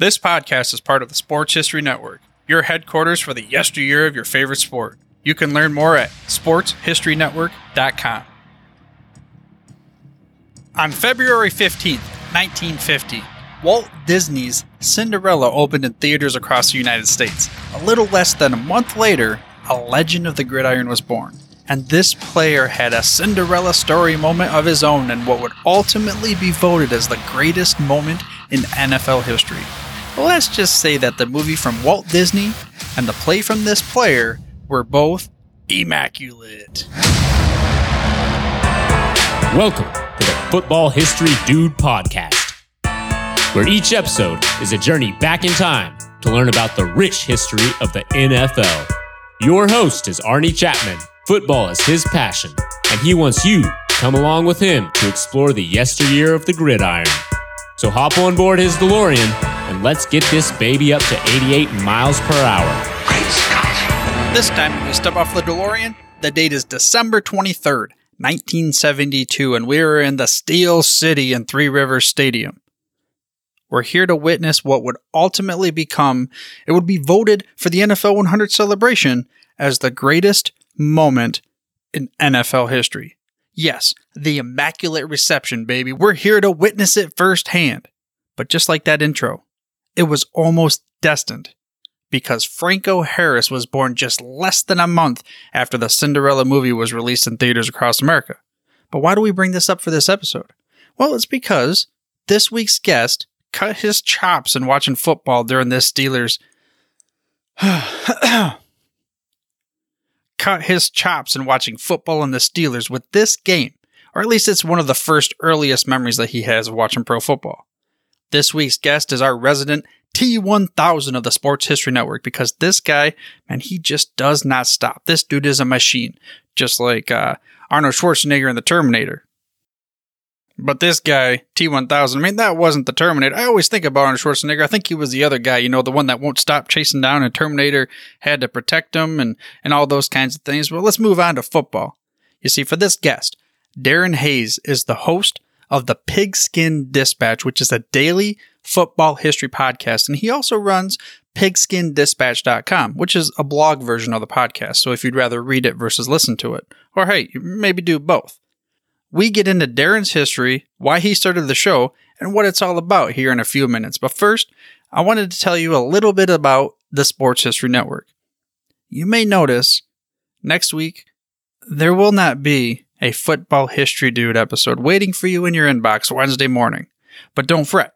This podcast is part of the Sports History Network, your headquarters for the yesteryear of your favorite sport. You can learn more at sportshistorynetwork.com. On February 15th, 1950, Walt Disney's Cinderella opened in theaters across the United States. A little less than a month later, a legend of the gridiron was born. And this player had a Cinderella story moment of his own in what would ultimately be voted as the greatest moment in NFL history. Let's just say that the movie from Walt Disney and the play from this player were both immaculate. Welcome to the Football History Dude podcast, where each episode is a journey back in time to learn about the rich history of the NFL. Your host is Arnie Chapman. Football is his passion, and he wants you to come along with him to explore the yesteryear of the gridiron. So hop on board his DeLorean and let's get this baby up to 88 miles per hour. This time, we step off the DeLorean, the date is December 23rd, 1972, and we are in the Steel City in Three Rivers Stadium. We're here to witness what would ultimately become, it would be voted for the NFL 100 celebration as the greatest moment in NFL history. Yes, the Immaculate Reception, baby. We're here to witness it firsthand. But just like that intro, it was almost destined because Franco Harris was born just less than a month after the Cinderella movie was released in theaters across America. But why do we bring this up for this episode? Well, it's because this week's guest cut his chops in watching football during this Steelers. cut his chops in watching football in the Steelers with this game, or at least it's one of the first earliest memories that he has of watching pro football. This week's guest is our resident T1000 of the Sports History Network because this guy, man, he just does not stop. This dude is a machine, just like uh, Arnold Schwarzenegger in The Terminator. But this guy, T1000, I mean, that wasn't the Terminator. I always think about Arnold Schwarzenegger. I think he was the other guy, you know, the one that won't stop chasing down, a Terminator had to protect him and, and all those kinds of things. But let's move on to football. You see, for this guest, Darin Hayes is the host of the Pigskin Dispatch, which is a daily football history podcast. And he also runs pigskindispatch.com, which is a blog version of the podcast. So if you'd rather read it versus listen to it, or hey, maybe do both. We get into Darin's history, why he started the show, and what it's all about here in a few minutes. But first, I wanted to tell you a little bit about the Sports History Network. You may notice next week there will not be a football history dude episode waiting for you in your inbox Wednesday morning. But don't fret.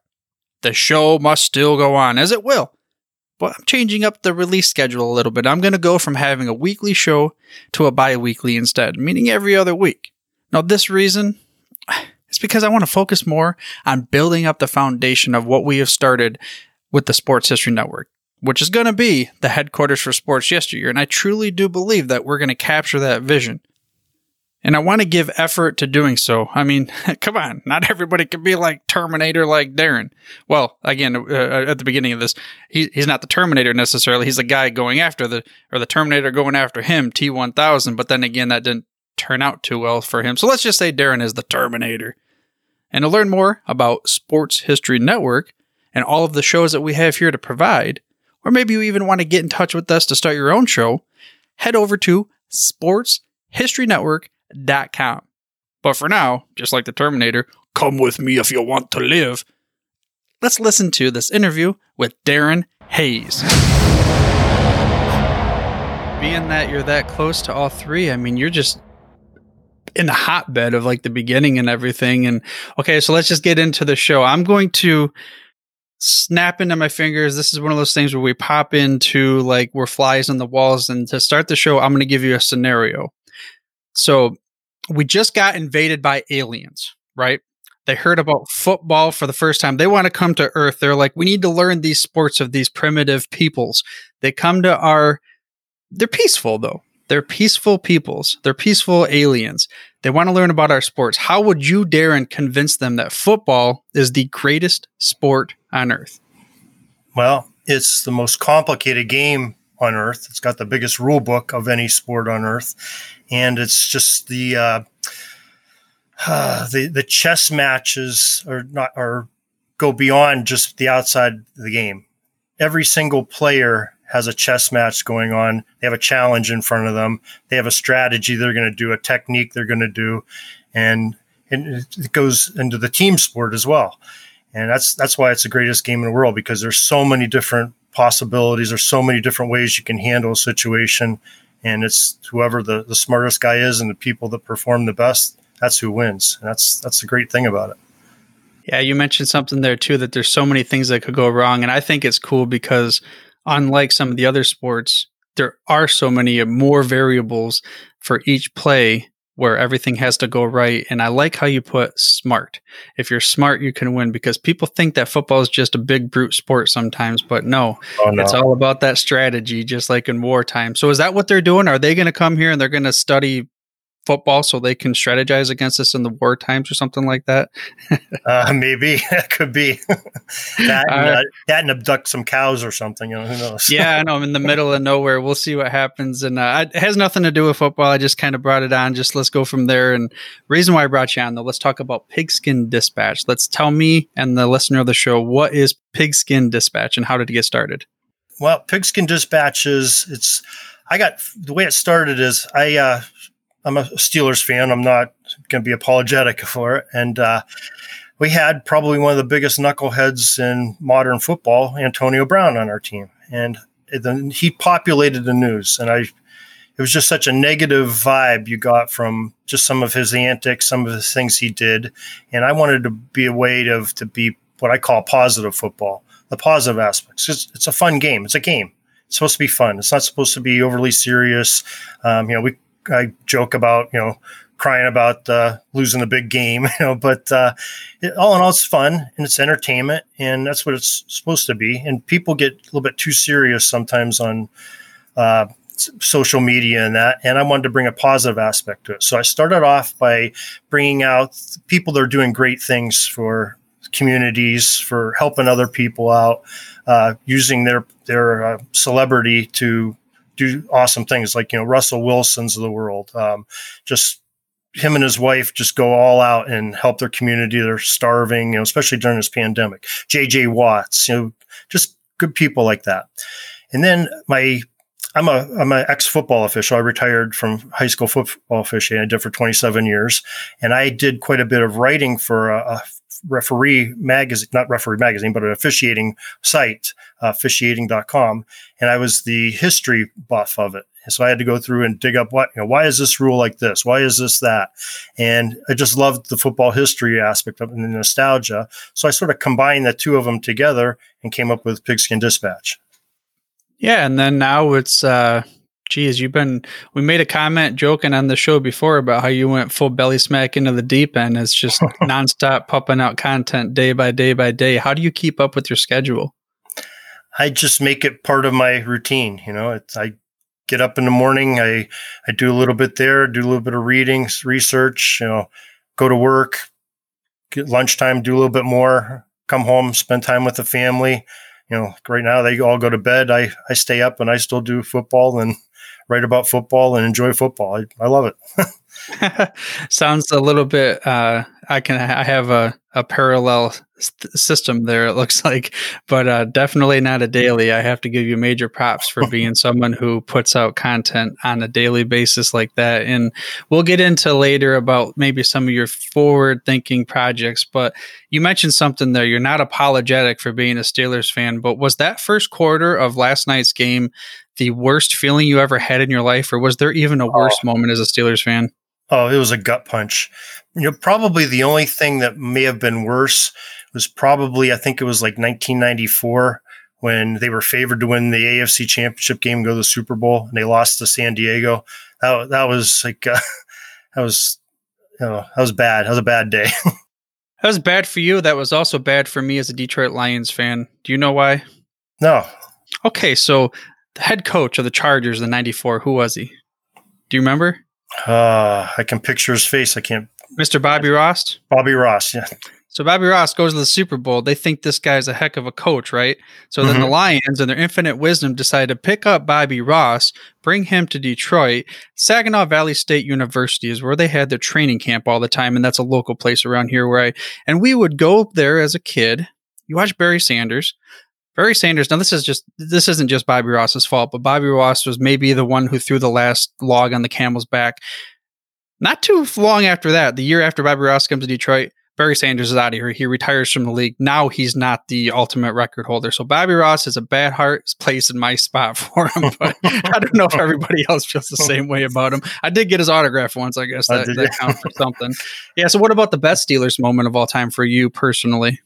The show must still go on, as it will. But I'm changing up the release schedule a little bit. I'm going to go from having a weekly show to a bi weekly instead, meaning every other week. Now, this reason is because I want to focus more on building up the foundation of what we have started with the Sports History Network, which is going to be the headquarters for sports yesteryear. And I truly do believe that we're going to capture that vision. And I want to give effort to doing so. I mean, come on, not everybody can be like Terminator like Darin. Well, again, uh, uh, at the beginning of this, he, he's not the Terminator necessarily. He's the guy going after the, or the Terminator going after him, T1000. But then again, that didn't turn out too well for him. So let's just say Darin is the Terminator. And to learn more about Sports History Network and all of the shows that we have here to provide, or maybe you even want to get in touch with us to start your own show, head over to Sports History com. But for now, just like the Terminator, come with me if you want to live. Let's listen to this interview with Darin Hayes. Being that you're that close to all three, I mean, you're just in the hotbed of like the beginning and everything. And okay, so let's just get into the show. I'm going to snap into my fingers. This is one of those things where we pop into like we're flies on the walls. And to start the show, I'm going to give you a scenario. So we just got invaded by aliens, right? They heard about football for the first time. They want to come to Earth. They're like, we need to learn these sports of these primitive peoples. They come to our, they're peaceful though. They're peaceful peoples. They're peaceful aliens. They want to learn about our sports. How would you, Darin, convince them that football is the greatest sport on Earth? Well, it's the most complicated game on Earth. It's got the biggest rule book of any sport on Earth and it's just the uh, uh, the the chess matches are not are go beyond just the outside of the game. Every single player has a chess match going on. They have a challenge in front of them. They have a strategy they're going to do, a technique they're going to do, and, it goes into the team sport as well. And that's that's why it's the greatest game in the world because there's so many different possibilities. There's so many different ways you can handle a situation, and it's whoever the, the smartest guy is and the people that perform the best. That's who wins. And that's that's the great thing about it. Yeah, you mentioned something there too that there's so many things that could go wrong, and I think it's cool because unlike some of the other sports, there are so many more variables for each play where everything has to go right. And I like how you put smart. If you're smart, you can win because people think that football is just a big brute sport sometimes, but no, oh, no. it's all about that strategy, just like in wartime. So is that what they're doing? Are they going to come here and they're going to study football so they can strategize against us in the war times or something like that? uh, maybe that could be that, and, uh, that and abduct some cows or something. You know, who knows? yeah, I know. I'm in the middle of nowhere. We'll see what happens. And uh, it has nothing to do with football. I just kind of brought it on. Just let's go from there. And reason why I brought you on though, let's talk about Pigskin Dispatch. Let's tell me and the listener of the show what is Pigskin Dispatch and how did it get started? Well, Pigskin Dispatch is it's. I got the way it started is I uh, I'm a Steelers fan. I'm not going to be apologetic for it. And uh, we had probably one of the biggest knuckleheads in modern football, Antonio Brown, on our team, and then he populated the news. And I, it was just such a negative vibe you got from just some of his antics, some of the things he did, and I wanted to be a way to to be what I call positive football, the positive aspects. It's, it's a fun game. It's a game. It's supposed to be fun. It's not supposed to be overly serious. Um, you know, we I joke about, you know, crying about uh, losing the big game, you know, but uh, it, all in all, it's fun and it's entertainment, and that's what it's supposed to be. And people get a little bit too serious sometimes on uh, social media and that, and I wanted to bring a positive aspect to it. So I started off by bringing out people that are doing great things for communities, for helping other people out, uh, using their their uh, celebrity to do awesome things like you know Russell Wilson's of the world. Um, just him and his wife just go all out and help their community. They're starving, you know, especially during this pandemic. JJ Watts, you know, just good people like that. And then my I'm a I'm an ex football official. I retired from high school football officiating. I did for 27 years, and I did quite a bit of writing for a, a referee magazine, not referee magazine, but an officiating site, uh, officiating.com. And I was the history buff of it. So I had to go through and dig up what, you know, why is this rule like this? Why is this that? And I just loved the football history aspect of it and the nostalgia. So I sort of combined the two of them together and came up with Pigskin Dispatch. Yeah. And then now it's, uh, geez, you've been, we made a comment joking on the show before about how you went full belly smack into the deep end. It's just nonstop pumping out content day by day by day. How do you keep up with your schedule? I just make it part of my routine. You know, it's, I get up in the morning, I, I do a little bit there, do a little bit of reading, research, you know, go to work, get lunchtime, do a little bit more, come home, spend time with the family. You know, right now they all go to bed. I, I stay up and I still do football and write about football and enjoy football. I, I love it. Sounds a little bit. Uh, I can. I have a a parallel system there. It looks like, but uh, definitely not a daily. I have to give you major props for being someone who puts out content on a daily basis like that. And we'll get into later about maybe some of your forward thinking projects. But you mentioned something there. You're not apologetic for being a Steelers fan, but was that first quarter of last night's game the worst feeling you ever had in your life, or was there even a worse oh. moment as a Steelers fan? Oh, it was a gut punch. You know, probably the only thing that may have been worse was probably I think it was like 1994 when they were favored to win the AFC Championship game, go to the Super Bowl, and they lost to San Diego. That that was like uh, that was you know that was bad. That was a bad day. that was bad for you. That was also bad for me as a Detroit Lions fan. Do you know why? No. Okay, so the head coach of the Chargers in '94, who was he? Do you remember? Uh, I can picture his face. I can't. Mr. Bobby Ross. Bobby Ross. Yeah. So Bobby Ross goes to the Super Bowl. They think this guy's a heck of a coach, right? So mm-hmm. then the mm-hmm. Lions, and their infinite wisdom, decide to pick up Bobby Ross, bring him to Detroit. Saginaw Valley State University is where they had their training camp all the time, and that's a local place around here where I and we would go up there as a kid you watch Barry Sanders. Barry Sanders. Now this is just this isn't just Bobby Ross's fault, but Bobby Ross was maybe the one who threw the last log on the camel's back. Not too long after that, the year after Bobby Ross comes to Detroit, Barry Sanders is out of here. He retires from the league. Now he's not the ultimate record holder. So Bobby Ross is a bad heart place in my spot for him. But I don't know if everybody else feels the same way about him. I did get his autograph once. I guess that, that counts for something. Yeah. So what about the best Steelers moment of all time for you personally?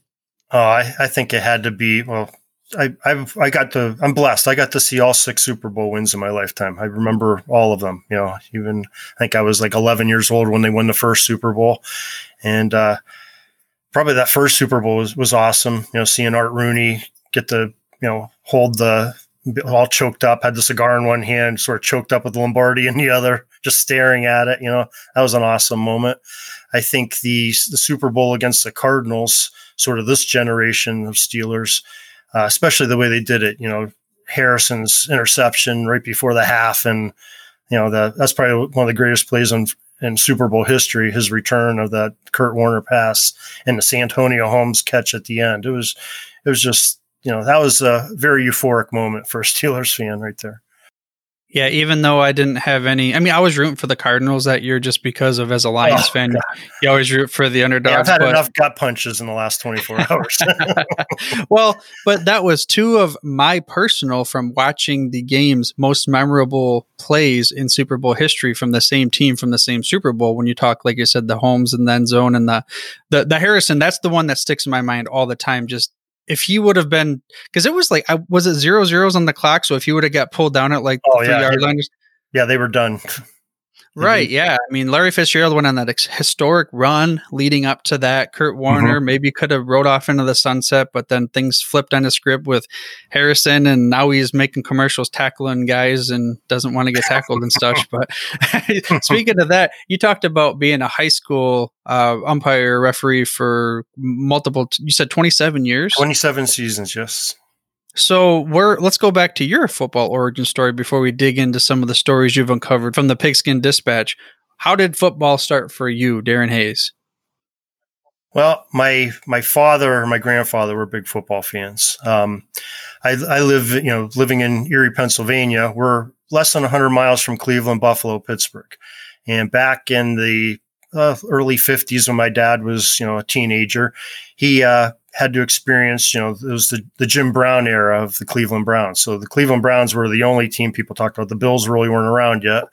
Oh, I, I think it had to be well. I I've I got to I'm blessed. I got to see all six Super Bowl wins in my lifetime. I remember all of them. You know, even I think I was like 11 years old when they won the first Super Bowl, and uh, probably that first Super Bowl was, was awesome. You know, seeing Art Rooney get to you know hold the all choked up, had the cigar in one hand, sort of choked up with Lombardi in the other, just staring at it. You know, that was an awesome moment. I think the the Super Bowl against the Cardinals, sort of this generation of Steelers uh, especially the way they did it. You know, Harrison's interception right before the half, and you know the, that's probably one of the greatest plays in, in Super Bowl history. His return of that Kurt Warner pass and the Santonio Holmes catch at the end. It was it was just you know that was a very euphoric moment for a Steelers fan right there. Yeah, even though I didn't have any, I mean, I was rooting for the Cardinals that year just because of as a Lions oh, fan, God. you always root for the underdogs. Yeah, I've had but, enough gut punches in the last 24 hours. well, but that was two of my personal from watching the games most memorable plays in Super Bowl history from the same team from the same Super Bowl. When you talk, like you said, the Holmes and then zone and the, the, the Harrison, that's the one that sticks in my mind all the time. Just if he would have been because it was like I was it zero zeros on the clock. So if he would have got pulled down at like oh, three yeah. yard line, yeah, they were done. Right. Mm-hmm. Yeah. I mean, Larry Fitzgerald went on that ex- historic run leading up to that. Kurt Warner mm-hmm. maybe could have rode off into the sunset, but then things flipped on the script with Harrison, and now he's making commercials tackling guys and doesn't want to get tackled and such. But speaking of that, you talked about being a high school uh, umpire referee for multiple. T- you said twenty seven years. Twenty seven seasons. Yes. So we're let's go back to your football origin story before we dig into some of the stories you've uncovered from the Pigskin Dispatch. How did football start for you, Darin Hayes? Well, my my father and my grandfather were big football fans. Um, I, I live, you know, living in Erie, Pennsylvania. We're less than 100 miles from Cleveland, Buffalo, Pittsburgh. And back in the uh, early 50s, when my dad was, you know, a teenager, he uh, had to experience, you know, it was the, the Jim Brown era of the Cleveland Browns. So the Cleveland Browns were the only team people talked about. The Bills really weren't around yet.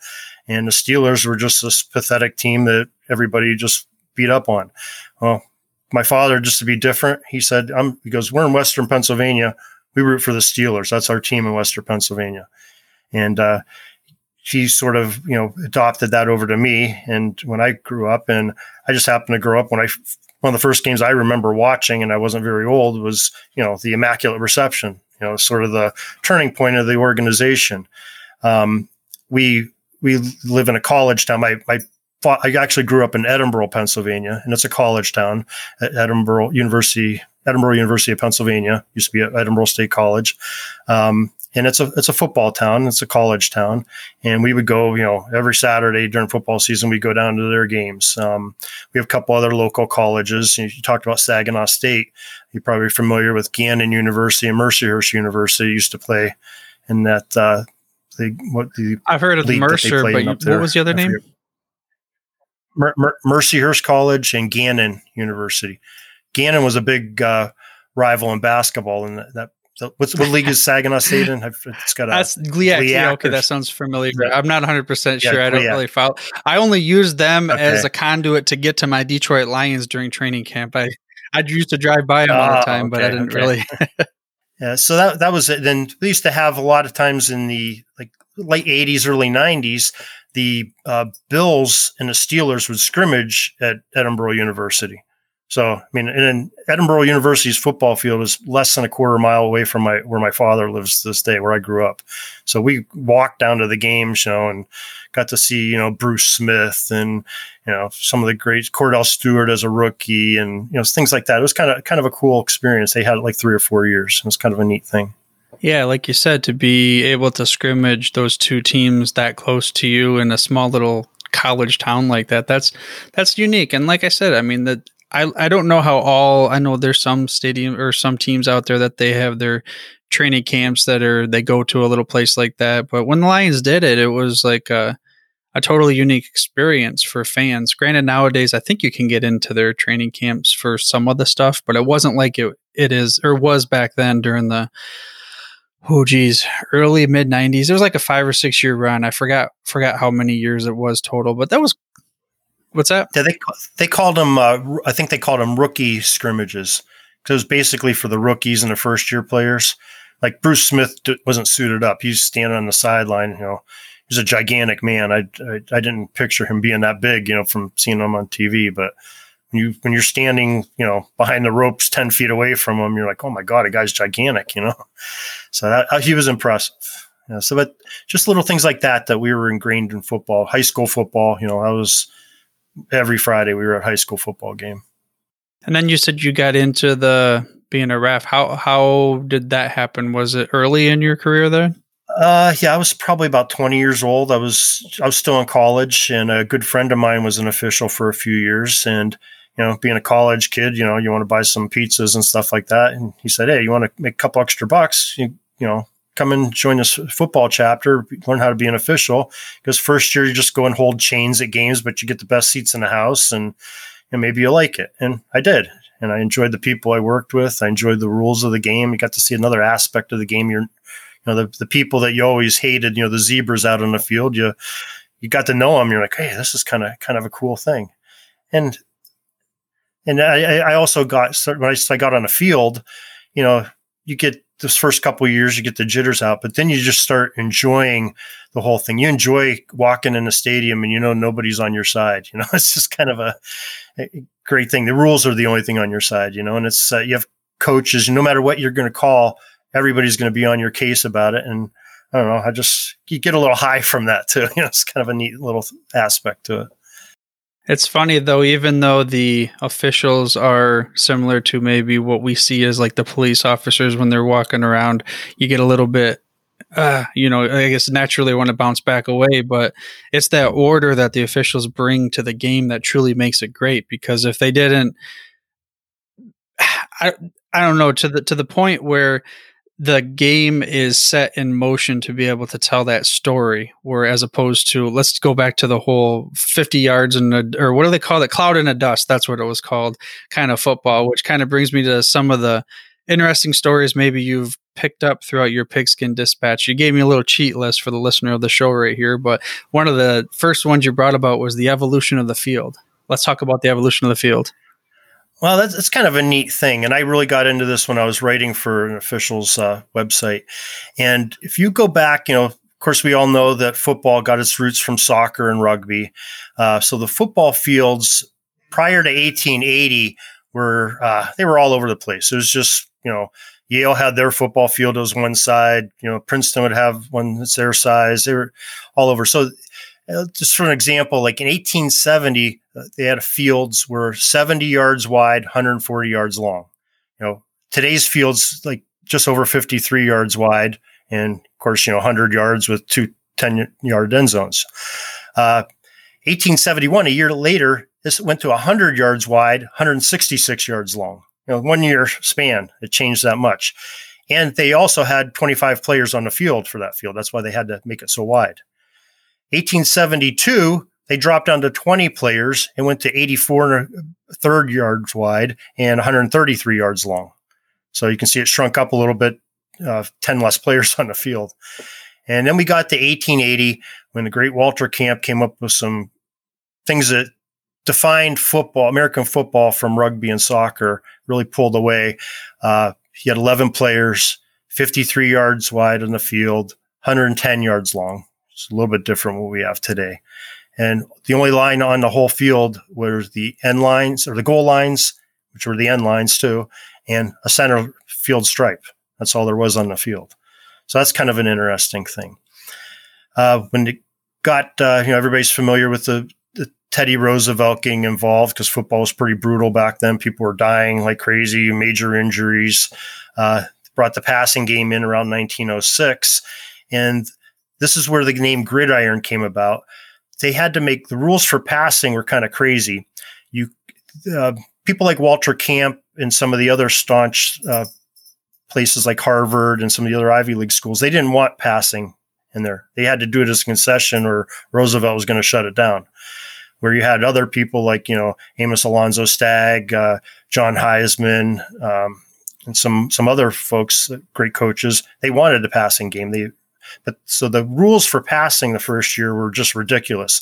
And the Steelers were just this pathetic team that everybody just beat up on. Well, my father, just to be different, he said, I'm, he goes, we're in Western Pennsylvania. We root for the Steelers. That's our team in Western Pennsylvania. And, uh, he sort of, you know, adopted that over to me. And when I grew up and I just happened to grow up when I one of the first games I remember watching, and I wasn't very old, was you know the Immaculate Reception. You know, sort of the turning point of the organization. Um, we we live in a college town. My my I actually grew up in Edinboro, Pennsylvania, and it's a college town. At Edinboro University, Edinboro University of Pennsylvania used to be at Edinboro State College. Um, and it's a it's a football town. It's a college town, and we would go, you know, every Saturday during football season, we go down to their games. Um, we have a couple other local colleges. You, you, talked about Saginaw State. You're probably familiar with Gannon University and Mercyhurst University. Used to play in that. Uh, the, what the I've heard of Mercer, but you, what was the other name? Mer- Mer- Mercyhurst College and Gannon University. Gannon was a big uh, rival in basketball, and that, that so what's what league is Saginaw State in? It's got a That's GLIAC. Yeah, okay, that sounds familiar. I'm not 100 percent sure. Yeah, I don't GLIAC. really follow. I only use them okay. as a conduit to get to my Detroit Lions during training camp. I I used to drive by them all the ah, time, okay, but I didn't okay. really. yeah, so that that was it. Then we used to have a lot of times in the like late 80s, early 90s, the uh, Bills and the Steelers would scrimmage at Edinboro University. So, I mean, and then Edinboro University's football field is less than a quarter mile away from my where my father lives to this day, where I grew up. So we walked down to the games, you know, and got to see, you know, Bruce Smith and you know some of the great Kordell Stewart as a rookie, and you know things like that. It was kind of kind of a cool experience. They had it like three or four years. It was kind of a neat thing. Yeah, like you said, to be able to scrimmage those two teams that close to you in a small little college town like that, that's that's unique. And like I said, I mean the I I don't know how all I know there's some stadium or some teams out there that they have their training camps that are they go to a little place like that. But when the Lions did it, it was like a a totally unique experience for fans. Granted, nowadays I think you can get into their training camps for some of the stuff, but it wasn't like it it is or was back then during the oh geez early mid 90s it was like a five or six year run i forgot forgot how many years it was total but that was what's that yeah they they called them uh, i think they called them rookie scrimmages because it was basically for the rookies and the first year players like bruce smith wasn't suited up he's standing on the sideline you know he's a gigantic man I, I i didn't picture him being that big you know from seeing him on tv but when you when you're standing, you know, behind the ropes ten feet away from him, you're like, oh my god, a guy's gigantic, you know. So that, uh, he was impressive. Yeah, so, but just little things like that that we were ingrained in football, high school football. You know, I was every Friday we were at high school football game. And then you said you got into the being a ref. How how did that happen? Was it early in your career there? Uh, yeah, I was probably about 20 years old. I was I was still in college, and a good friend of mine was an official for a few years, and you know, being a college kid, you know, you want to buy some pizzas and stuff like that. And he said, Hey, you want to make a couple extra bucks? You, you know, come and join this football chapter, learn how to be an official. Because first year you just go and hold chains at games, but you get the best seats in the house and, and maybe you like it. And I did. And I enjoyed the people I worked with. I enjoyed the rules of the game. You got to see another aspect of the game. You're, you know, the, the people that you always hated, you know, the zebras out on the field, you, you got to know them. You're like, Hey, this is kind of, kind of a cool thing. And and I, I also got when I got on a field, you know, you get this first couple years, you get the jitters out, but then you just start enjoying the whole thing. You enjoy walking in a stadium and you know nobody's on your side. You know, it's just kind of a, a great thing. The rules are the only thing on your side, you know, and it's uh, you have coaches. No matter what you're going to call, everybody's going to be on your case about it. And I don't know, I just you get a little high from that too. You know, it's kind of a neat little aspect to it. It's funny though, even though the officials are similar to maybe what we see as like the police officers when they're walking around, you get a little bit, uh, you know, I guess naturally want to bounce back away, but it's that order that the officials bring to the game that truly makes it great. Because if they didn't, I, I don't know to the to the point where the game is set in motion to be able to tell that story where as opposed to let's go back to the whole 50 yards and or what do they call it? Cloud in a dust that's what it was called kind of football which kind of brings me to some of the interesting stories maybe you've picked up throughout your pigskin dispatch. You gave me a little cheat list for the listener of the show right here but one of the first ones you brought about was the evolution of the field. Let's talk about the evolution of the field well, that's, that's kind of a neat thing. And I really got into this when I was writing for an official's uh, website. And if you go back, you know, of course, we all know that football got its roots from soccer and rugby. Uh, so the football fields prior to 1880 were, uh, they were all over the place. It was just, you know, Yale had their football field as one side, you know, Princeton would have one that's their size. They were all over. So uh, just for an example, like in 1870, uh, they had fields were 70 yards wide, 140 yards long. You know, today's fields like just over 53 yards wide, and of course, you know, 100 yards with two 10 yard end zones. Uh, 1871, a year later, this went to 100 yards wide, 166 yards long. You know, one year span, it changed that much. And they also had 25 players on the field for that field. That's why they had to make it so wide. 1872, they dropped down to 20 players and went to 84 third yards wide and 133 yards long. So you can see it shrunk up a little bit, uh, 10 less players on the field. And then we got to 1880 when the great Walter Camp came up with some things that defined football, American football from rugby and soccer, really pulled away. Uh, he had 11 players, 53 yards wide on the field, 110 yards long. It's a little bit different what we have today. And the only line on the whole field was the end lines or the goal lines, which were the end lines too, and a center field stripe. That's all there was on the field. So that's kind of an interesting thing. Uh, when it got, uh, you know, everybody's familiar with the, the Teddy Roosevelt getting involved because football was pretty brutal back then. People were dying like crazy, major injuries. Uh, brought the passing game in around 1906. And this is where the name gridiron came about. They had to make the rules for passing were kind of crazy. You uh, people like Walter Camp and some of the other staunch uh, places like Harvard and some of the other Ivy League schools, they didn't want passing in there. They had to do it as a concession, or Roosevelt was going to shut it down. Where you had other people like you know Amos Alonzo Stagg, uh, John Heisman, um, and some some other folks, great coaches, they wanted a passing game. They but so the rules for passing the first year were just ridiculous.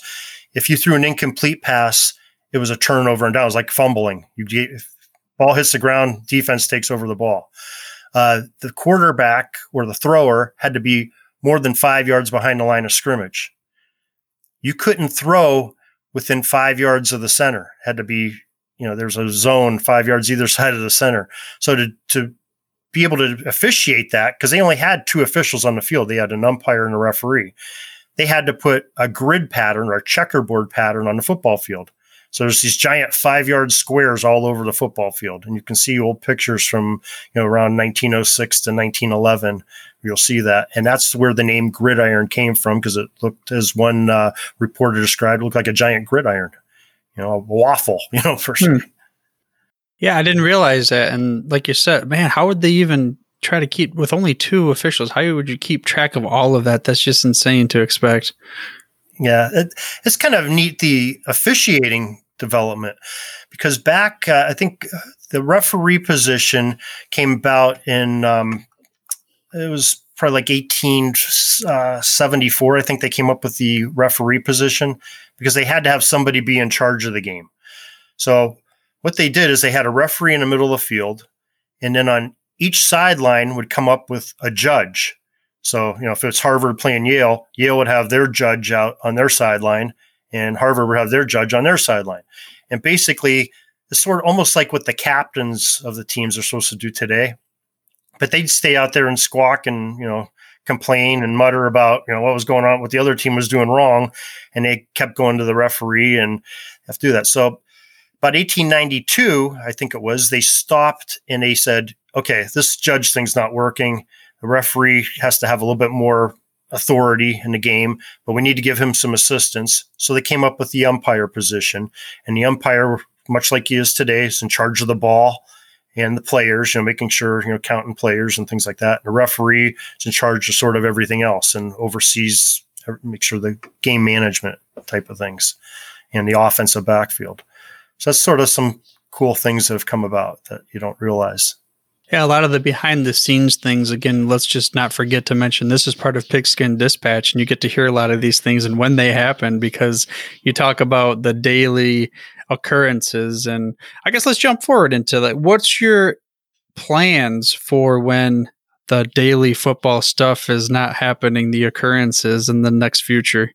If you threw an incomplete pass, it was a turnover and down. It was like fumbling. You get, ball hits the ground, defense takes over the ball. Uh, the quarterback or the thrower had to be more than five yards behind the line of scrimmage. You couldn't throw within five yards of the center. Had to be, you know, there's a zone five yards either side of the center. So to to be able to officiate that, because they only had two officials on the field, they had an umpire and a referee. They had to put a grid pattern or a checkerboard pattern on the football field. So there's these giant five yard squares all over the football field. And you can see old pictures from, you know, around 1906 to 1911. You'll see that. And that's where the name gridiron came from because it looked, as one uh, reporter described, looked like a giant gridiron, you know, a waffle, you know, for sure. Hmm. Yeah, I didn't realize that. And like you said, man, how would they even try to keep with only two officials? How would you keep track of all of that? That's just insane to expect. Yeah, it, it's kind of neat the officiating development because back uh, i think uh, the referee position came about in um, it was probably like 1874 uh, i think they came up with the referee position because they had to have somebody be in charge of the game so what they did is they had a referee in the middle of the field and then on each sideline would come up with a judge so you know if it's harvard playing yale yale would have their judge out on their sideline and Harvard would have their judge on their sideline. And basically, it's sort of almost like what the captains of the teams are supposed to do today. But they'd stay out there and squawk and, you know, complain and mutter about, you know, what was going on, what the other team was doing wrong. And they kept going to the referee and have to do that. So about 1892, I think it was, they stopped and they said, okay, this judge thing's not working. The referee has to have a little bit more authority in the game, but we need to give him some assistance. So they came up with the umpire position, and the umpire, much like he is today, is in charge of the ball and the players, you know, making sure, you know, counting players and things like that. And the referee is in charge of sort of everything else and oversees, make sure the game management type of things and the offensive backfield. So that's sort of some cool things that have come about that you don't realize. Yeah, a lot of the behind the scenes things. Again, let's just not forget to mention this is part of Pigskin Dispatch, and you get to hear a lot of these things and when they happen because you talk about the daily occurrences. And I guess let's jump forward into that. What's your plans for when the daily football stuff is not happening, the occurrences in the next future?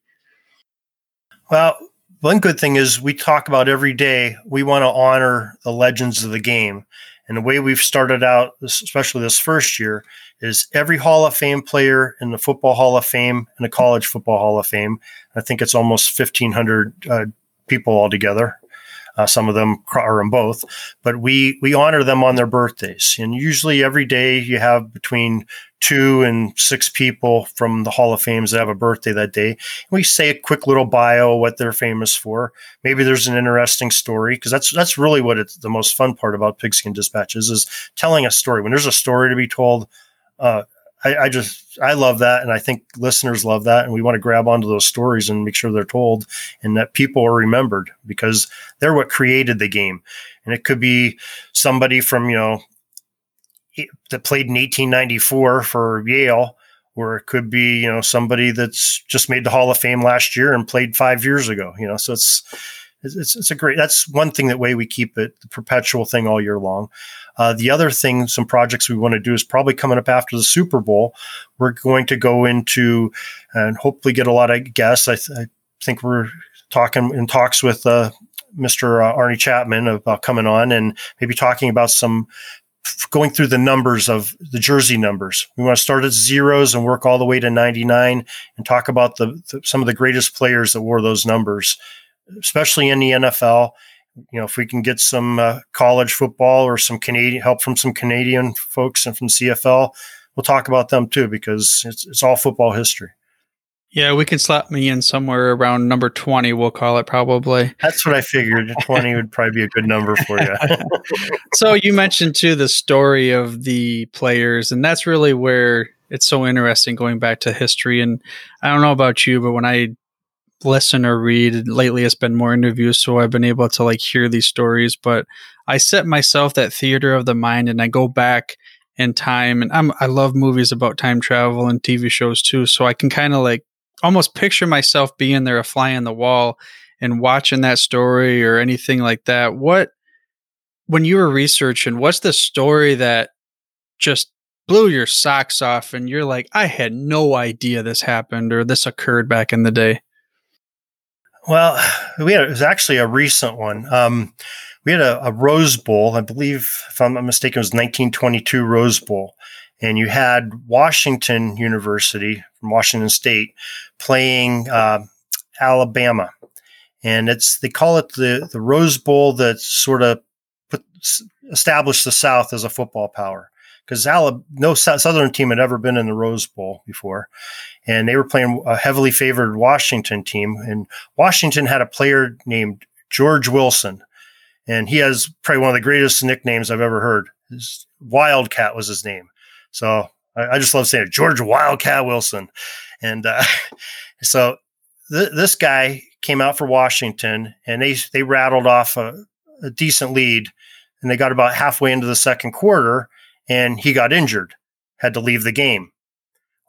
Well, one good thing is we talk about every day, we want to honor the legends of the game. And the way we've started out, especially this first year, is every Hall of Fame player in the Football Hall of Fame and the College Football Hall of Fame. I think it's almost 1,500 uh, people altogether. Uh, some of them are in both, but we we honor them on their birthdays, and usually every day you have between two and six people from the Hall of Fames that have a birthday that day. We say a quick little bio, what they're famous for. Maybe there's an interesting story because that's that's really what it's the most fun part about Pigskin Dispatches is telling a story. When there's a story to be told, uh, I, I, just I love that, and I think listeners love that, and we want to grab onto those stories and make sure they're told, and that people are remembered because they're what created the game, and it could be somebody from you know that played in 1894 for Yale, or it could be you know somebody that's just made the Hall of Fame last year and played five years ago, you know, so it's it's, it's a great that's one thing that way we keep it the perpetual thing all year long uh, the other thing some projects we want to do is probably coming up after the super bowl we're going to go into and hopefully get a lot of guests i, th- I think we're talking in talks with uh, mr uh, arnie chapman about coming on and maybe talking about some going through the numbers of the jersey numbers. We want to start at zeros and work all the way to 99 and talk about the, the, some of the greatest players that wore those numbers especially in the NFL. You know, if we can get some uh, college football or some Canadian help from some Canadian folks and from CFL, we'll talk about them too because it's, it's all football history. Yeah, we can slap me in somewhere around number 20, we'll call it probably. That's what I figured. 20 would probably be a good number for you. so you mentioned too the story of the players, and that's really where it's so interesting going back to history. And I don't know about you, but when I listen or read lately, it's been more interviews, so I've been able to like hear these stories. But I set myself that theater of the mind, and I go back in time, and I'm I love movies about time travel and TV shows too, so I can kind of like almost picture myself being there, a fly on the wall, and watching that story or anything like that. What when you were researching, what's the story that just blew your socks off and you're like, I had no idea this happened or this occurred back in the day? Well, we had, it was actually a recent one. Um, we had a, a, Rose Bowl, I believe, if I'm not mistaken, it was 1922 Rose Bowl. And you had Washington University from Washington State playing uh, Alabama. And it's, they call it the, the Rose Bowl that sort of put, established the South as a football power because no Southern team had ever been in the Rose Bowl before, and they were playing a heavily favored Washington team. And Washington had a player named George Wilson, and he has probably one of the greatest nicknames I've ever heard. His Wildcat was his name, so I, I just love saying it, George Wildcat Wilson. And uh, so th- this guy came out for Washington, and they they rattled off a, a decent lead, and they got about halfway into the second quarter and he got injured, had to leave the game.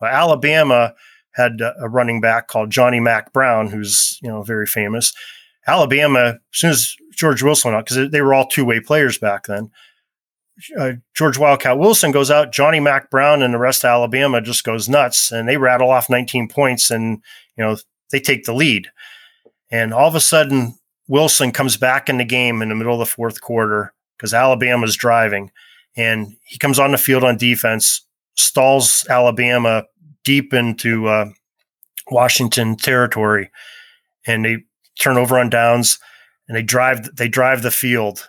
Well, Alabama had a running back called Johnny Mack Brown, who's you know very famous. Alabama, as soon as George Wilson went out, because they were all two way players back then. Uh, George Wildcat Wilson goes out. Johnny Mack Brown and the rest of Alabama just goes nuts, and they rattle off 19 points, and you know they take the lead. And all of a sudden, Wilson comes back in the game in the middle of the fourth quarter because Alabama's driving, and he comes on the field on defense, stalls Alabama deep into uh, Washington territory, and they turn over on downs, and they drive they drive the field,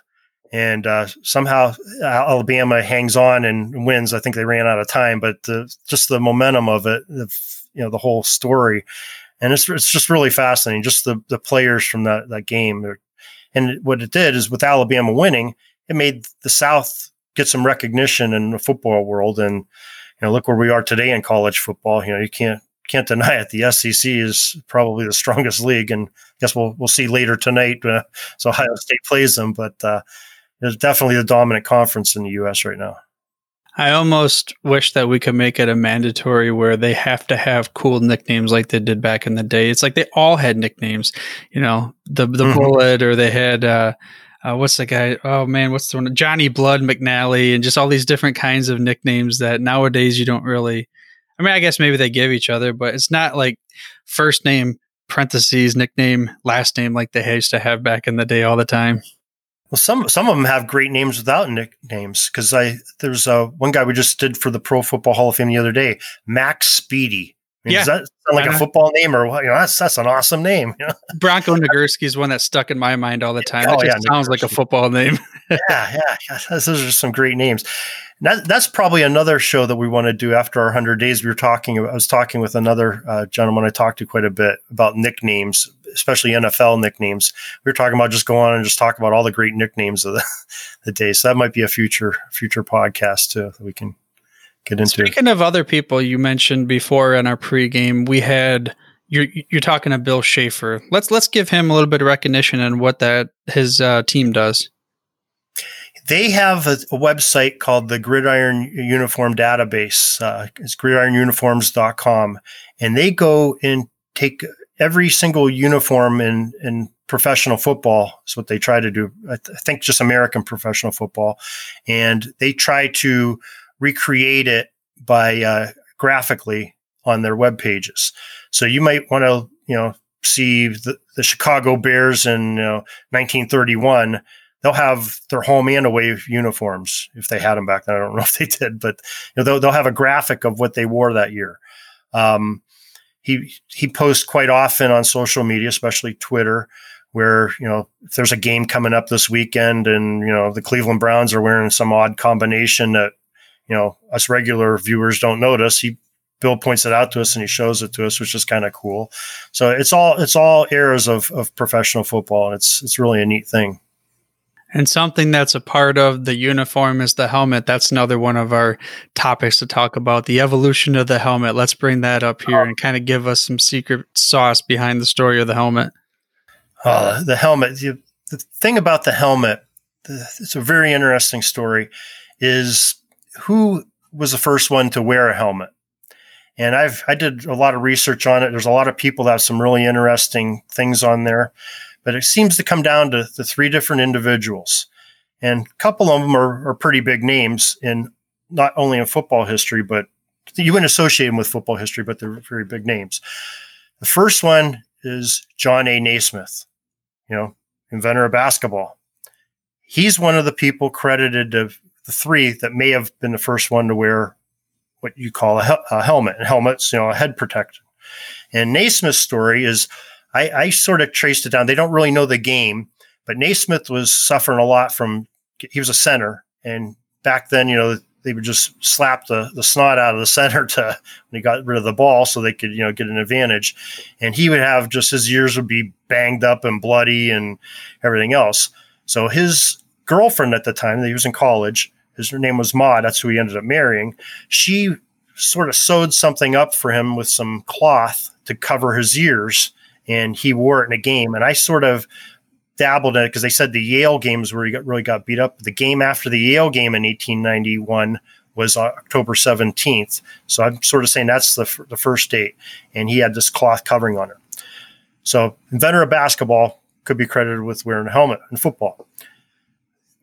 and uh, somehow Alabama hangs on and wins. I think they ran out of time, but the, just the momentum of it, the, you know, the whole story, and it's it's just really fascinating. Just the the players from that that game, and what it did is with Alabama winning, it made the South get some recognition in the football world. And you know, look where we are today in college football. You know, you can't can't deny it. The SEC is probably the strongest league, and I guess we'll we'll see later tonight. Uh, so Ohio State plays them, but uh, it's definitely the dominant conference in the U.S. right now. I almost wish that we could make it a mandatory where they have to have cool nicknames like they did back in the day. It's like they all had nicknames, you know, the the mm-hmm. bullet, or they had uh, uh, what's the guy? Oh man, what's the one? Johnny Blood McNally, and just all these different kinds of nicknames that nowadays you don't really. I mean, I guess maybe they give each other, but it's not like first name parentheses nickname last name like they used to have back in the day all the time. Well, some some of them have great names without nicknames because I there's uh, one guy we just did for the Pro Football Hall of Fame the other day, Mac Speedie. I mean, yeah. Does that sound like a football name or what? You know, that's that's an awesome name. You know? Bronco Nagurski is one that's stuck in my mind all the time. Oh, it just yeah, sounds like a football name. yeah, yeah, those are some great names. That, that's probably another show that we want to do after our 100 days. We were talking, I was talking with another uh, gentleman I talked to quite a bit about nicknames, especially NFL nicknames. We were talking about just go on and just talk about all the great nicknames of the, the day. So that might be a future future podcast too that we can get into. Speaking of other people you mentioned before in our pregame, we had you're you're talking to Bill Schaefer. Let's let's give him a little bit of recognition and what that his uh, team does. They have a, a, website called the Gridiron Uniform Database. Uh, it's gridironuniforms.com. And they go and take every single uniform in, in professional football. Is what they try to do. I, th- I think just American professional football. And they try to recreate it by uh, graphically on their web pages. So you might want to, you know, see the, the Chicago Bears in you know, 1931. They'll have their home and away uniforms if they had them back then. I don't know if they did, but you know, they'll, they'll have a graphic of what they wore that year. Um, he he posts quite often on social media, especially Twitter, where you know if there's a game coming up this weekend and you know the Cleveland Browns are wearing some odd combination that you know us regular viewers don't notice he Bill points it out to us and he shows it to us, which is kind of cool. So it's all it's all eras of, of professional football, and it's it's really a neat thing. And something that's a part of the uniform is the helmet. That's another one of our topics to talk about the evolution of the helmet. Let's bring that up here and kind of give us some secret sauce behind the story of the helmet. Uh, the helmet. The, the thing about the helmet, it's a very interesting story, is who was the first one to wear a helmet? And I've I did a lot of research on it. There's a lot of people that have some really interesting things on there, but it seems to come down to the three different individuals, and a couple of them are, are pretty big names in not only in football history, but you wouldn't associate them with football history, but they're very big names. The first one is John A. Naismith, you know, inventor of basketball. He's one of the people credited to the three that may have been the first one to wear what you call a, hel- a helmet. And helmets, you know, a head protection. And Naismith's story is I, I sort of traced it down. They don't really know the game, but Naismith was suffering a lot from he was a center, and back then, you know, they would just slap the, the snot out of the center to when he got rid of the ball so they could, you know, get an advantage. And he would have just his ears would be banged up and bloody and everything else. So his girlfriend at the time, that he was in college, his name was Maud. That's who he ended up marrying. She sort of sewed something up for him with some cloth to cover his ears, and he wore it in a game. And I sort of dabbled in it because they said the Yale games where he got really got beat up. The game after the Yale game in 1891 was October 17th. So I'm sort of saying that's the, f- the first date. And he had this cloth covering on it. So inventor of basketball could be credited with wearing a helmet in football.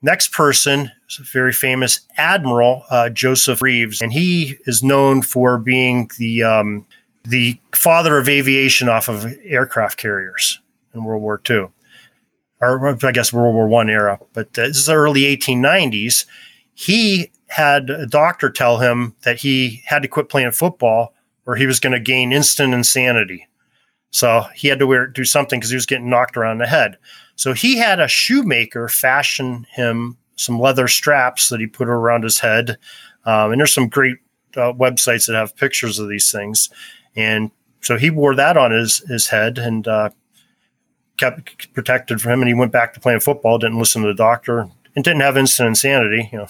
Next person is a very famous Admiral uh, Joseph Reeves, and he is known for being the um, the father of aviation off of aircraft carriers in World War II, or I guess World War One era. But this is the early 1890s. He had a doctor tell him that he had to quit playing football, or he was going to gain instant insanity. So he had to wear do something because he was getting knocked around the head. So he had a shoemaker fashion him some leather straps that he put around his head. Um, and there's some great uh, websites that have pictures of these things. And so he wore that on his, his head and uh, kept protected from him. And he went back to playing football, didn't listen to the doctor, and didn't have instant insanity. You know,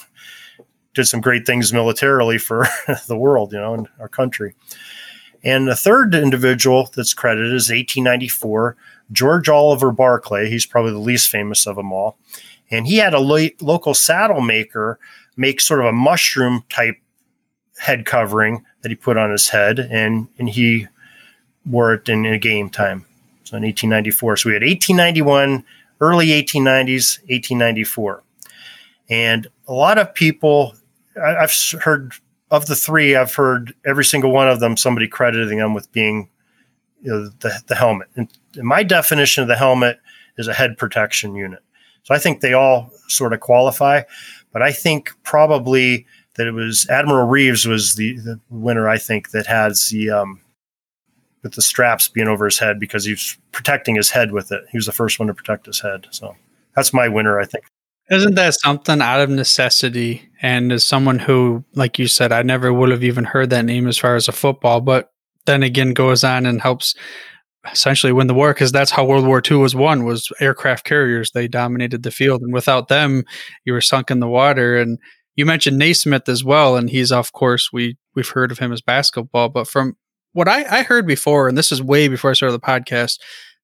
did some great things militarily for the world, you know, and our country. And the third individual that's credited is 1894 George Oliver Barclay. He's probably the least famous of them all. And he had a lo- local saddle maker make sort of a mushroom type head covering that he put on his head, and, and he wore it in, in a game time. So in 1894. So we had 1891, early 1890s, 1894. And a lot of people, I, I've heard of the three, I've heard every single one of them somebody crediting them with being you know, the, the helmet. And my definition of the helmet is a head protection unit. So I think they all sort of qualify, but I think probably that it was Admiral Reeves was the, the winner. I think that has the um, with the straps being over his head because he's protecting his head with it. He was the first one to protect his head. So that's my winner. I think. Isn't that something out of necessity? And as someone who, like you said, I never would have even heard that name as far as a football, but then again goes on and helps essentially win the war because that's how World War II was won was aircraft carriers. They dominated the field, and without them, you were sunk in the water. And you mentioned Naismith as well, and he's of course we we've heard of him as basketball, but from what I, I heard before, and this is way before I started the podcast,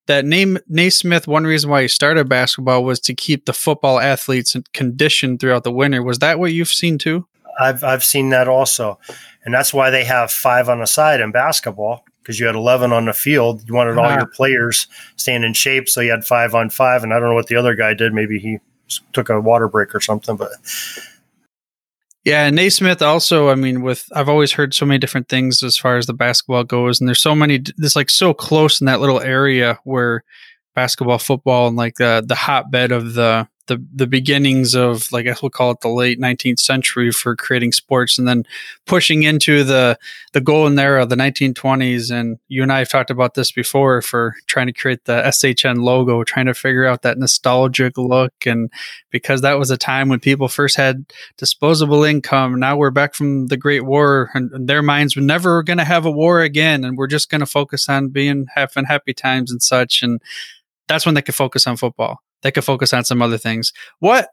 that name Naismith. One reason why he started basketball was to keep the football athletes conditioned throughout the winter. Was that what you've seen too? I've I've seen that also, and that's why they have five on the side in basketball because you had 11 on the field. You wanted all your players staying in shape, so you had five on five. And I don't know what the other guy did. Maybe he took a water break or something, but. Yeah, and Naismith also, I mean, with I've always heard so many different things as far as the basketball goes, and there's so many. This like so close in that little area where basketball, football, and like the the hotbed of the the the beginnings of like I guess we'll call it the late 19th century for creating sports, and then pushing into the the golden era of the 1920s. And you and I have talked about this before for trying to create the SHN logo, trying to figure out that nostalgic look, and because that was a time when people first had disposable income. Now we're back from the Great War, and, and their minds were never going to have a war again, and we're just going to focus on being having happy times and such. And that's when they could focus on football. They could focus on some other things. What?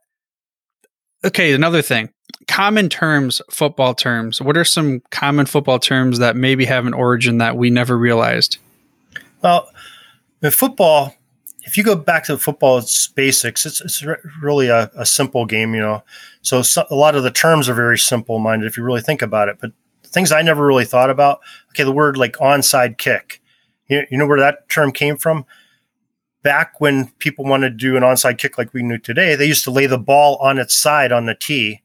Okay, another thing. Common terms, football terms. What are some common football terms that maybe have an origin that we never realized? Well, in football, if you go back to football, its basics. It's it's really a, a simple game, you know. So, so, a lot of the terms are very simple minded if you really think about it. But things I never really thought about. Okay, the word like onside kick. You, you know where that term came from? Back when people wanted to do an onside kick like we knew today, they used to lay the ball on its side on the tee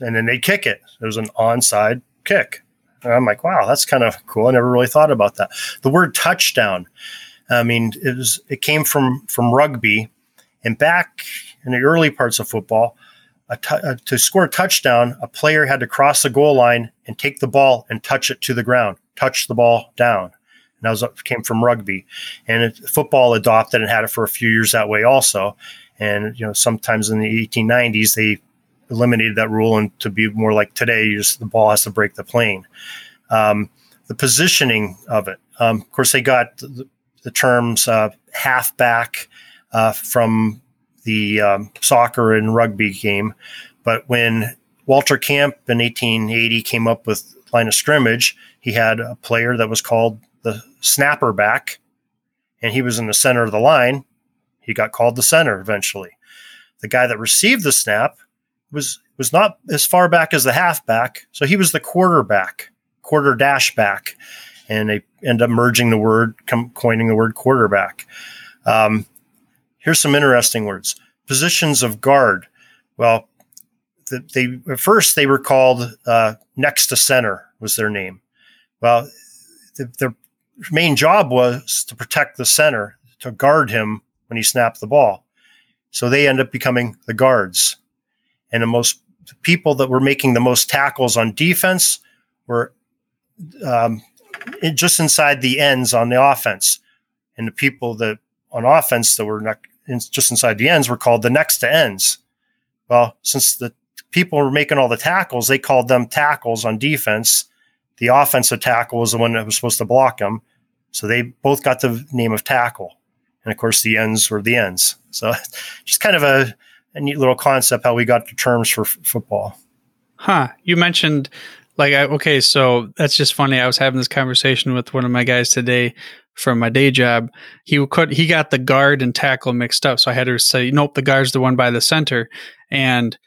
and then they'd kick it. It was an onside kick. And I'm like, wow, that's kind of cool. I never really thought about that. The word touchdown, I mean, it was it came from from rugby, and back in the early parts of football, uh, to score a touchdown, a player had to cross the goal line and take the ball and touch it to the ground, touch the ball down that was came from rugby, and it, football adopted and had it for a few years that way also. And you know, sometimes in the 1890s they eliminated that rule and to be more like today, just the ball has to break the plane. Um, the positioning of it, um, of course, they got the, the terms uh, halfback uh, from the um, soccer and rugby game, but when Walter Camp in 1880 came up with line of scrimmage, he had a player that was called snapper back, and he was in the center of the line. He got called the center eventually. The guy that received the snap was was not as far back as the halfback, so he was the quarterback, quarter dash back, and they end up merging the word, com- coining the word quarterback. Um, here's some interesting words: positions of guard. Well, the, they at first they were called uh, next to center was their name. Well, the, the main job was to protect the center, to guard him when he snapped the ball. So they end up becoming the guards. And the most the people that were making the most tackles on defense were um, just inside the ends on the offense. And the people that on offense that were not just inside the ends were called the next to ends. Well, since the people were making all the tackles, they called them tackles on defense the offensive tackle was the one that was supposed to block him. So they both got the name of tackle. And of course, the ends were the ends. So it's just kind of a, a neat little concept how we got the terms for f- football. Huh. You mentioned, like, I, okay, so that's just funny. I was having this conversation with one of my guys today from my day job. He could he got the guard and tackle mixed up, so I had to say, nope, the guard's the one by the center. And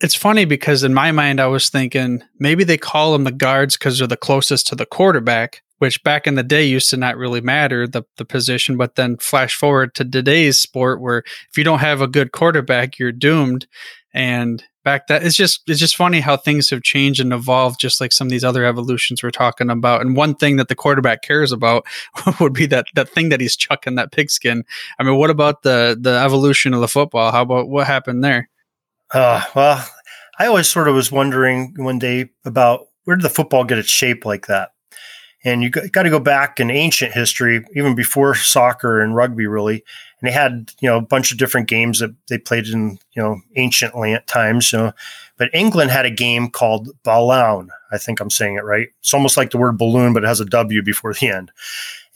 it's funny because in my mind, I was thinking maybe they call them the guards because they're the closest to the quarterback, which back in the day used to not really matter the, the position. But then flash forward to today's sport where if you don't have a good quarterback, you're doomed. And back that it's just it's just funny how things have changed and evolved just like some of these other evolutions we're talking about and one thing that the quarterback cares about would be that that thing that he's chucking that pigskin i mean what about the the evolution of the football how about what happened there uh, well, I always sort of was wondering one day about where did the football get its shape like that? And you got to go back in ancient history, even before soccer and rugby, really. And they had, you know, a bunch of different games that they played in, you know, ancient times. Know, but England had a game called Balaun. I think I'm saying it right. It's almost like the word balloon, but it has a W before the end.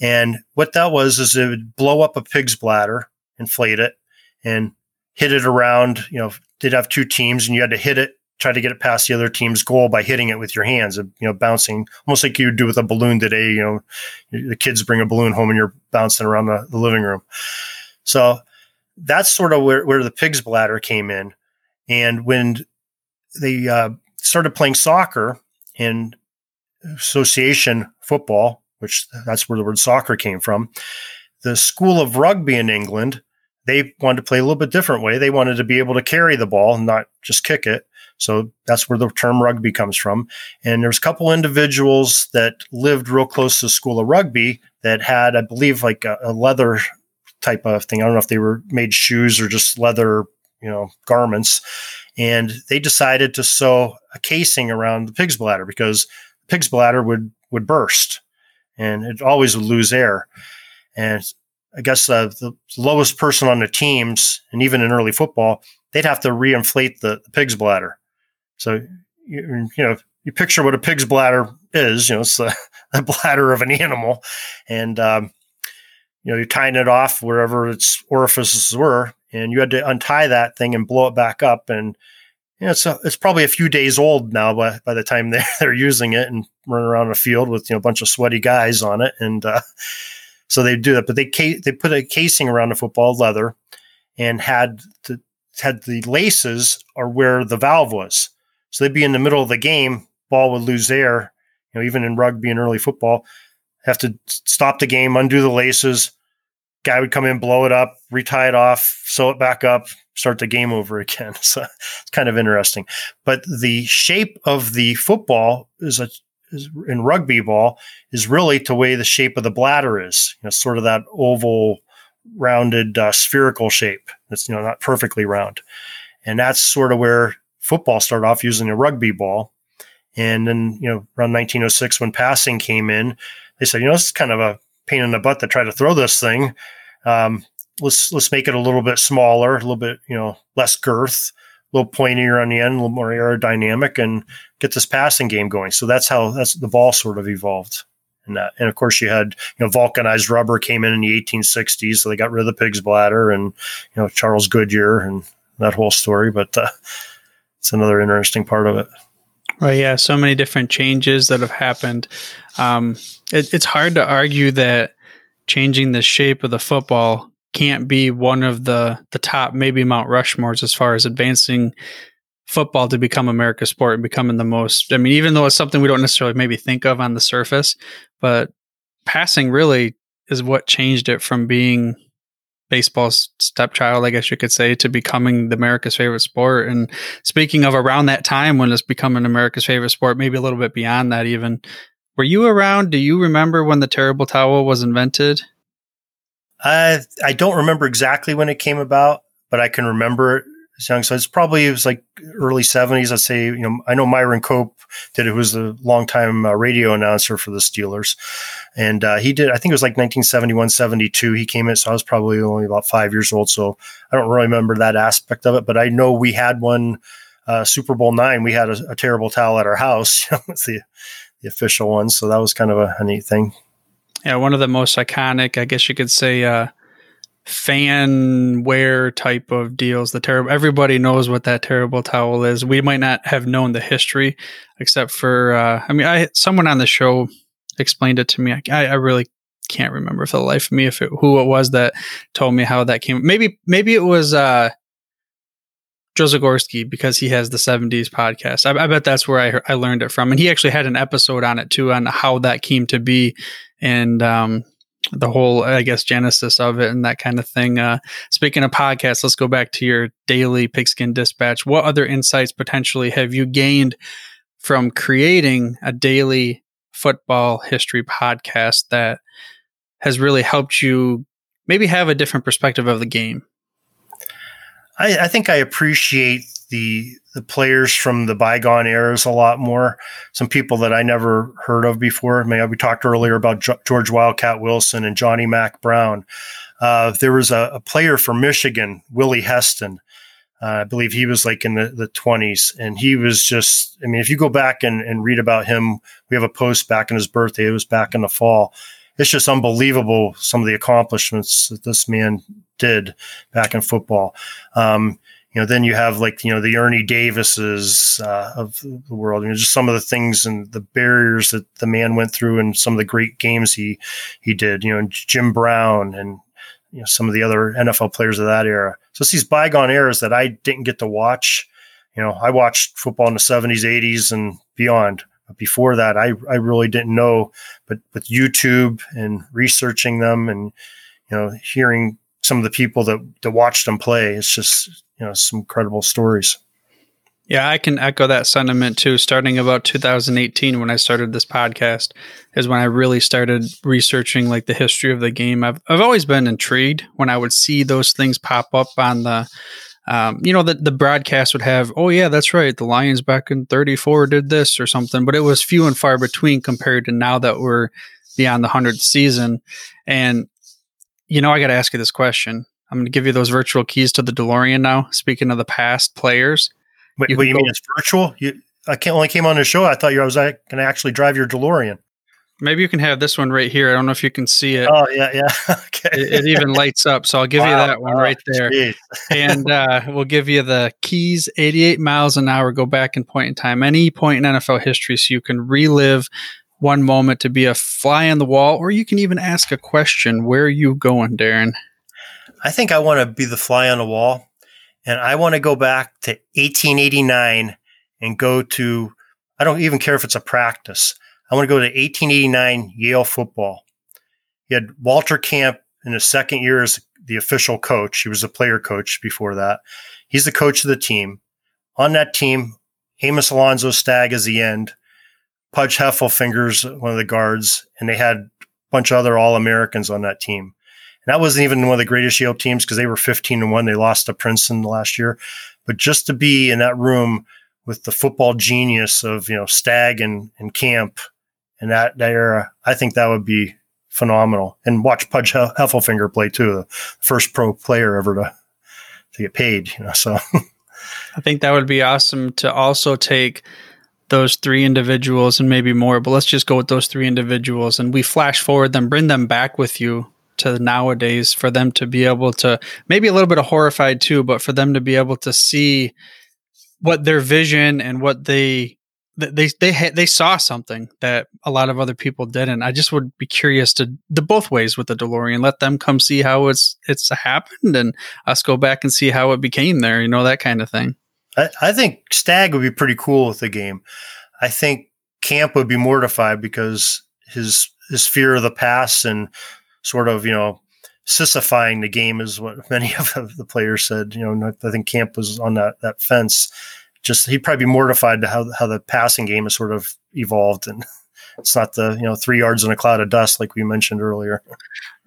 And what that was is it would blow up a pig's bladder, inflate it, and hit it around, you know, did have two teams and you had to hit it, try to get it past the other team's goal by hitting it with your hands, you know, bouncing almost like you would do with a balloon today. You know, the kids bring a balloon home and you're bouncing around the, the living room. So that's sort of where, where the pig's bladder came in. And when they uh, started playing soccer and association football, which that's where the word soccer came from, the school of rugby in England they wanted to play a little bit different way. They wanted to be able to carry the ball, and not just kick it. So that's where the term rugby comes from. And there's a couple individuals that lived real close to the school of rugby that had, I believe, like a, a leather type of thing. I don't know if they were made shoes or just leather, you know, garments. And they decided to sew a casing around the pig's bladder because the pig's bladder would would burst, and it always would lose air. And I guess uh, the lowest person on the teams, and even in early football, they'd have to reinflate the, the pig's bladder. So you, you know you picture what a pig's bladder is. You know, it's the, the bladder of an animal, and um, you know you're tying it off wherever its orifices were, and you had to untie that thing and blow it back up. And you know, it's a, it's probably a few days old now by by the time they're, they're using it and running around a field with you know a bunch of sweaty guys on it, and uh, so they do that. But they ca- they put a casing around the football leather, and had the had the laces are where the valve was. So they'd be in the middle of the game, ball would lose air. You know, even in rugby and early football, have to stop the game, undo the laces. Guy would come in, blow it up, retie it off, sew it back up, start the game over again. So it's kind of interesting. But the shape of the football is a is in rugby ball is really to way the shape of the bladder is. You know, sort of that oval, rounded, uh, spherical shape. That's you know not perfectly round, and that's sort of where football started off using a rugby ball. And then, you know, around 1906, when passing came in, they said, you know, is kind of a pain in the butt to try to throw this thing. Um, let's let's make it a little bit smaller, a little bit, you know, less girth, little pointier on the end, a little more aerodynamic, and get this passing game going. So that's how that's the ball sort of evolved. And that, and of course, you had you know vulcanized rubber came in in the 1860s, so they got rid of the pig's bladder, and you know Charles Goodyear and that whole story. But uh, it's another interesting part of it. Right. Yeah. So many different changes that have happened. Um, it, it's hard to argue that changing the shape of the football can't be one of the the top, maybe Mount Rushmores as far as advancing football to become America's sport and becoming the most. I mean, even though it's something we don't necessarily maybe think of on the surface, but passing really is what changed it from being baseball's stepchild, I guess you could say, to becoming the America's favorite sport. And speaking of around that time when it's becoming America's favorite sport, maybe a little bit beyond that even. Were you around? Do you remember when the terrible towel was invented? I I don't remember exactly when it came about, but I can remember it as young. So it's probably it was like early seventies. I'd say you know I know Myron Cope did it. Who was a longtime uh, radio announcer for the Steelers, and uh, he did. I think it was like 1971, 72. He came in, so I was probably only about five years old. So I don't really remember that aspect of it, but I know we had one uh, Super Bowl nine. We had a, a terrible towel at our house. with the the official one. So that was kind of a, a neat thing. Yeah, one of the most iconic, I guess you could say, uh, fan wear type of deals. The terrible everybody knows what that terrible towel is. We might not have known the history, except for uh, I mean, I someone on the show explained it to me. I, I really can't remember for the life of me if it, who it was that told me how that came. Maybe maybe it was uh, Joe Zagorski because he has the 70s podcast. I, I bet that's where I, I learned it from. And he actually had an episode on it too, on how that came to be. And um, the whole, I guess, genesis of it and that kind of thing. Uh, speaking of podcasts, let's go back to your daily pigskin dispatch. What other insights potentially have you gained from creating a daily football history podcast that has really helped you maybe have a different perspective of the game? I, I think I appreciate the the players from the bygone eras a lot more. Some people that I never heard of before. I mean, we talked earlier about George Wildcat Wilson and Johnny Mack Brown. Uh, there was a, a, player from Michigan, Willie Heston. Uh, I believe he was like in the, the 20s. And he was just, I mean, if you go back and, and read about him, we have a post back in his birthday. It was back in the fall. It's just unbelievable some of the accomplishments that this man did back in football. Um, you know, then you have like, you know, the Ernie Davises uh, of the world, you know, just some of the things and the barriers that the man went through and some of the great games he, he did, you know, Jim Brown and, you know, some of the other NFL players of that era. So it's these bygone eras that I didn't get to watch. You know, I watched football in the 70s, 80s, and beyond. But before that, I, I really didn't know. But with YouTube and researching them and, you know, hearing some of the people that, that watched them play, it's just you know some incredible stories. Yeah, I can echo that sentiment too. Starting about 2018, when I started this podcast, is when I really started researching like the history of the game. I've I've always been intrigued when I would see those things pop up on the, um, you know, the the broadcast would have, oh yeah, that's right, the Lions back in 34 did this or something, but it was few and far between compared to now that we're beyond the hundredth season. And you know, I got to ask you this question. I'm going to give you those virtual keys to the DeLorean now. Speaking of the past players Wait, you what you mean it's virtual? You, I can't, only came on the show. I thought you I was going to actually drive your DeLorean. Maybe you can have this one right here. I don't know if you can see it. Oh yeah, yeah. okay. It, it, even lights up, so I'll give wow, you that one wow, right there. and uh, we'll give you the keys. 88 miles an hour. Go back and point in time, any point in NFL history, so you can relive one moment to be a fly on the wall, or you can even ask a question. Where are you going, Darin? I think I want to be the fly on the wall and I want to go back to 1889 and go to, I don't even care if it's a practice. I want to go to 1889 Yale football. He had Walter Camp in his second year as the official coach. He was a player coach before that. He's the coach of the team. On that team, Amos Alonzo Stagg is the end. Pudge Heffelfinger's one of the guards, and they had a bunch of other All Americans on that team. And that wasn't even one of the greatest Yale teams because they were 15 and one. They lost to Princeton last year. But just to be in that room with the football genius of, you know, Stagg and, and Camp and that, that era, I think that would be phenomenal. And watch Pudge Heffelfinger play too, the first pro player ever to, to get paid, you know, so. I think that would be awesome to also take those three individuals and maybe more, but let's just go with those three individuals and we flash forward them, bring them back with you to nowadays for them to be able to maybe a little bit of horrified too, but for them to be able to see what their vision and what they they they they saw something that a lot of other people didn't. I just would be curious to the both ways with the DeLorean. Let them come see how it's it's happened, and us go back and see how it became there. You know that kind of thing. I, I think Stagg would be pretty cool with the game. I think Camp would be mortified because his his fear of the past and sort of, you know, sissifying the game is what many of the players said. You know, I think Camp was on that, that fence. Just he'd probably be mortified to how, how the passing game has sort of evolved and it's not the, you know, three yards in a cloud of dust like we mentioned earlier.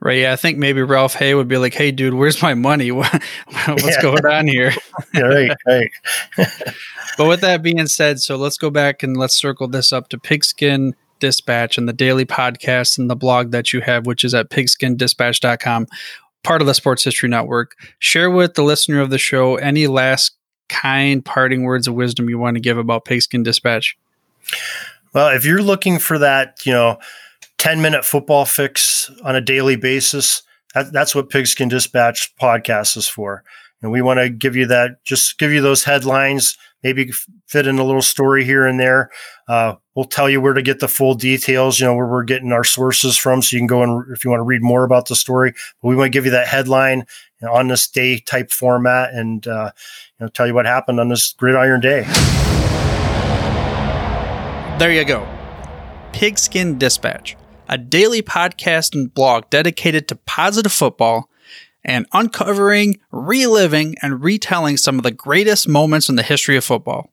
Right. Yeah. I think maybe Ralph Hay would be like, Hey dude, where's my money? What's yeah. going on here? yeah, right. Right. but with that being said, so let's go back and let's circle this up to pigskin Dispatch and the daily podcast and the blog that you have, which is at pigskindispatch.com, part of the Sports History Network. Share with the listener of the show any last kind parting words of wisdom you want to give about Pigskin Dispatch. Well, if you're looking for that, you know, 10 minute football fix on a daily basis, that, that's what Pigskin Dispatch podcast is for. And we want to give you that, just give you those headlines, maybe fit in a little story here and there. Uh, we'll tell you where to get the full details, you know, where we're getting our sources from. So you can go and if you want to read more about the story, but we want to give you that headline on this day type format and, uh, you know, tell you what happened on this gridiron day. There you go. Pigskin Dispatch, a daily podcast and blog dedicated to positive football and uncovering, reliving, and retelling some of the greatest moments in the history of football.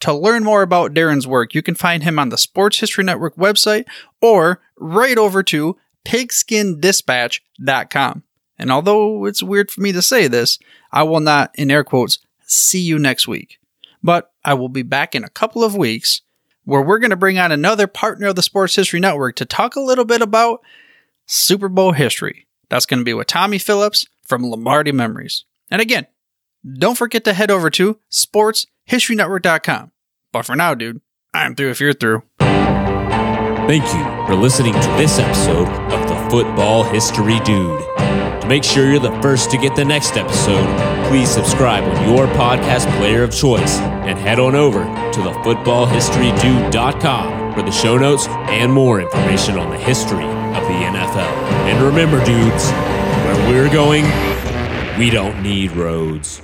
To learn more about Darin's work, you can find him on the Sports History Network website or right over to pigskindispatch.com. And although it's weird for me to say this, I will not, in air quotes, see you next week. But I will be back in a couple of weeks where we're going to bring on another partner of the Sports History Network to talk a little bit about Super Bowl history. That's going to be with Tommy Phillips from Lombardi Memories. And again, don't forget to head over to sportshistorynetwork.com. But for now, dude, I'm through if you're through. Thank you for listening to this episode of the Football History Dude. Make sure you're the first to get the next episode, please subscribe on your podcast player of choice and head on over to thefootballhistorydude.com for the show notes and more information on the history of the NFL. And remember, dudes, where we're going, we don't need roads.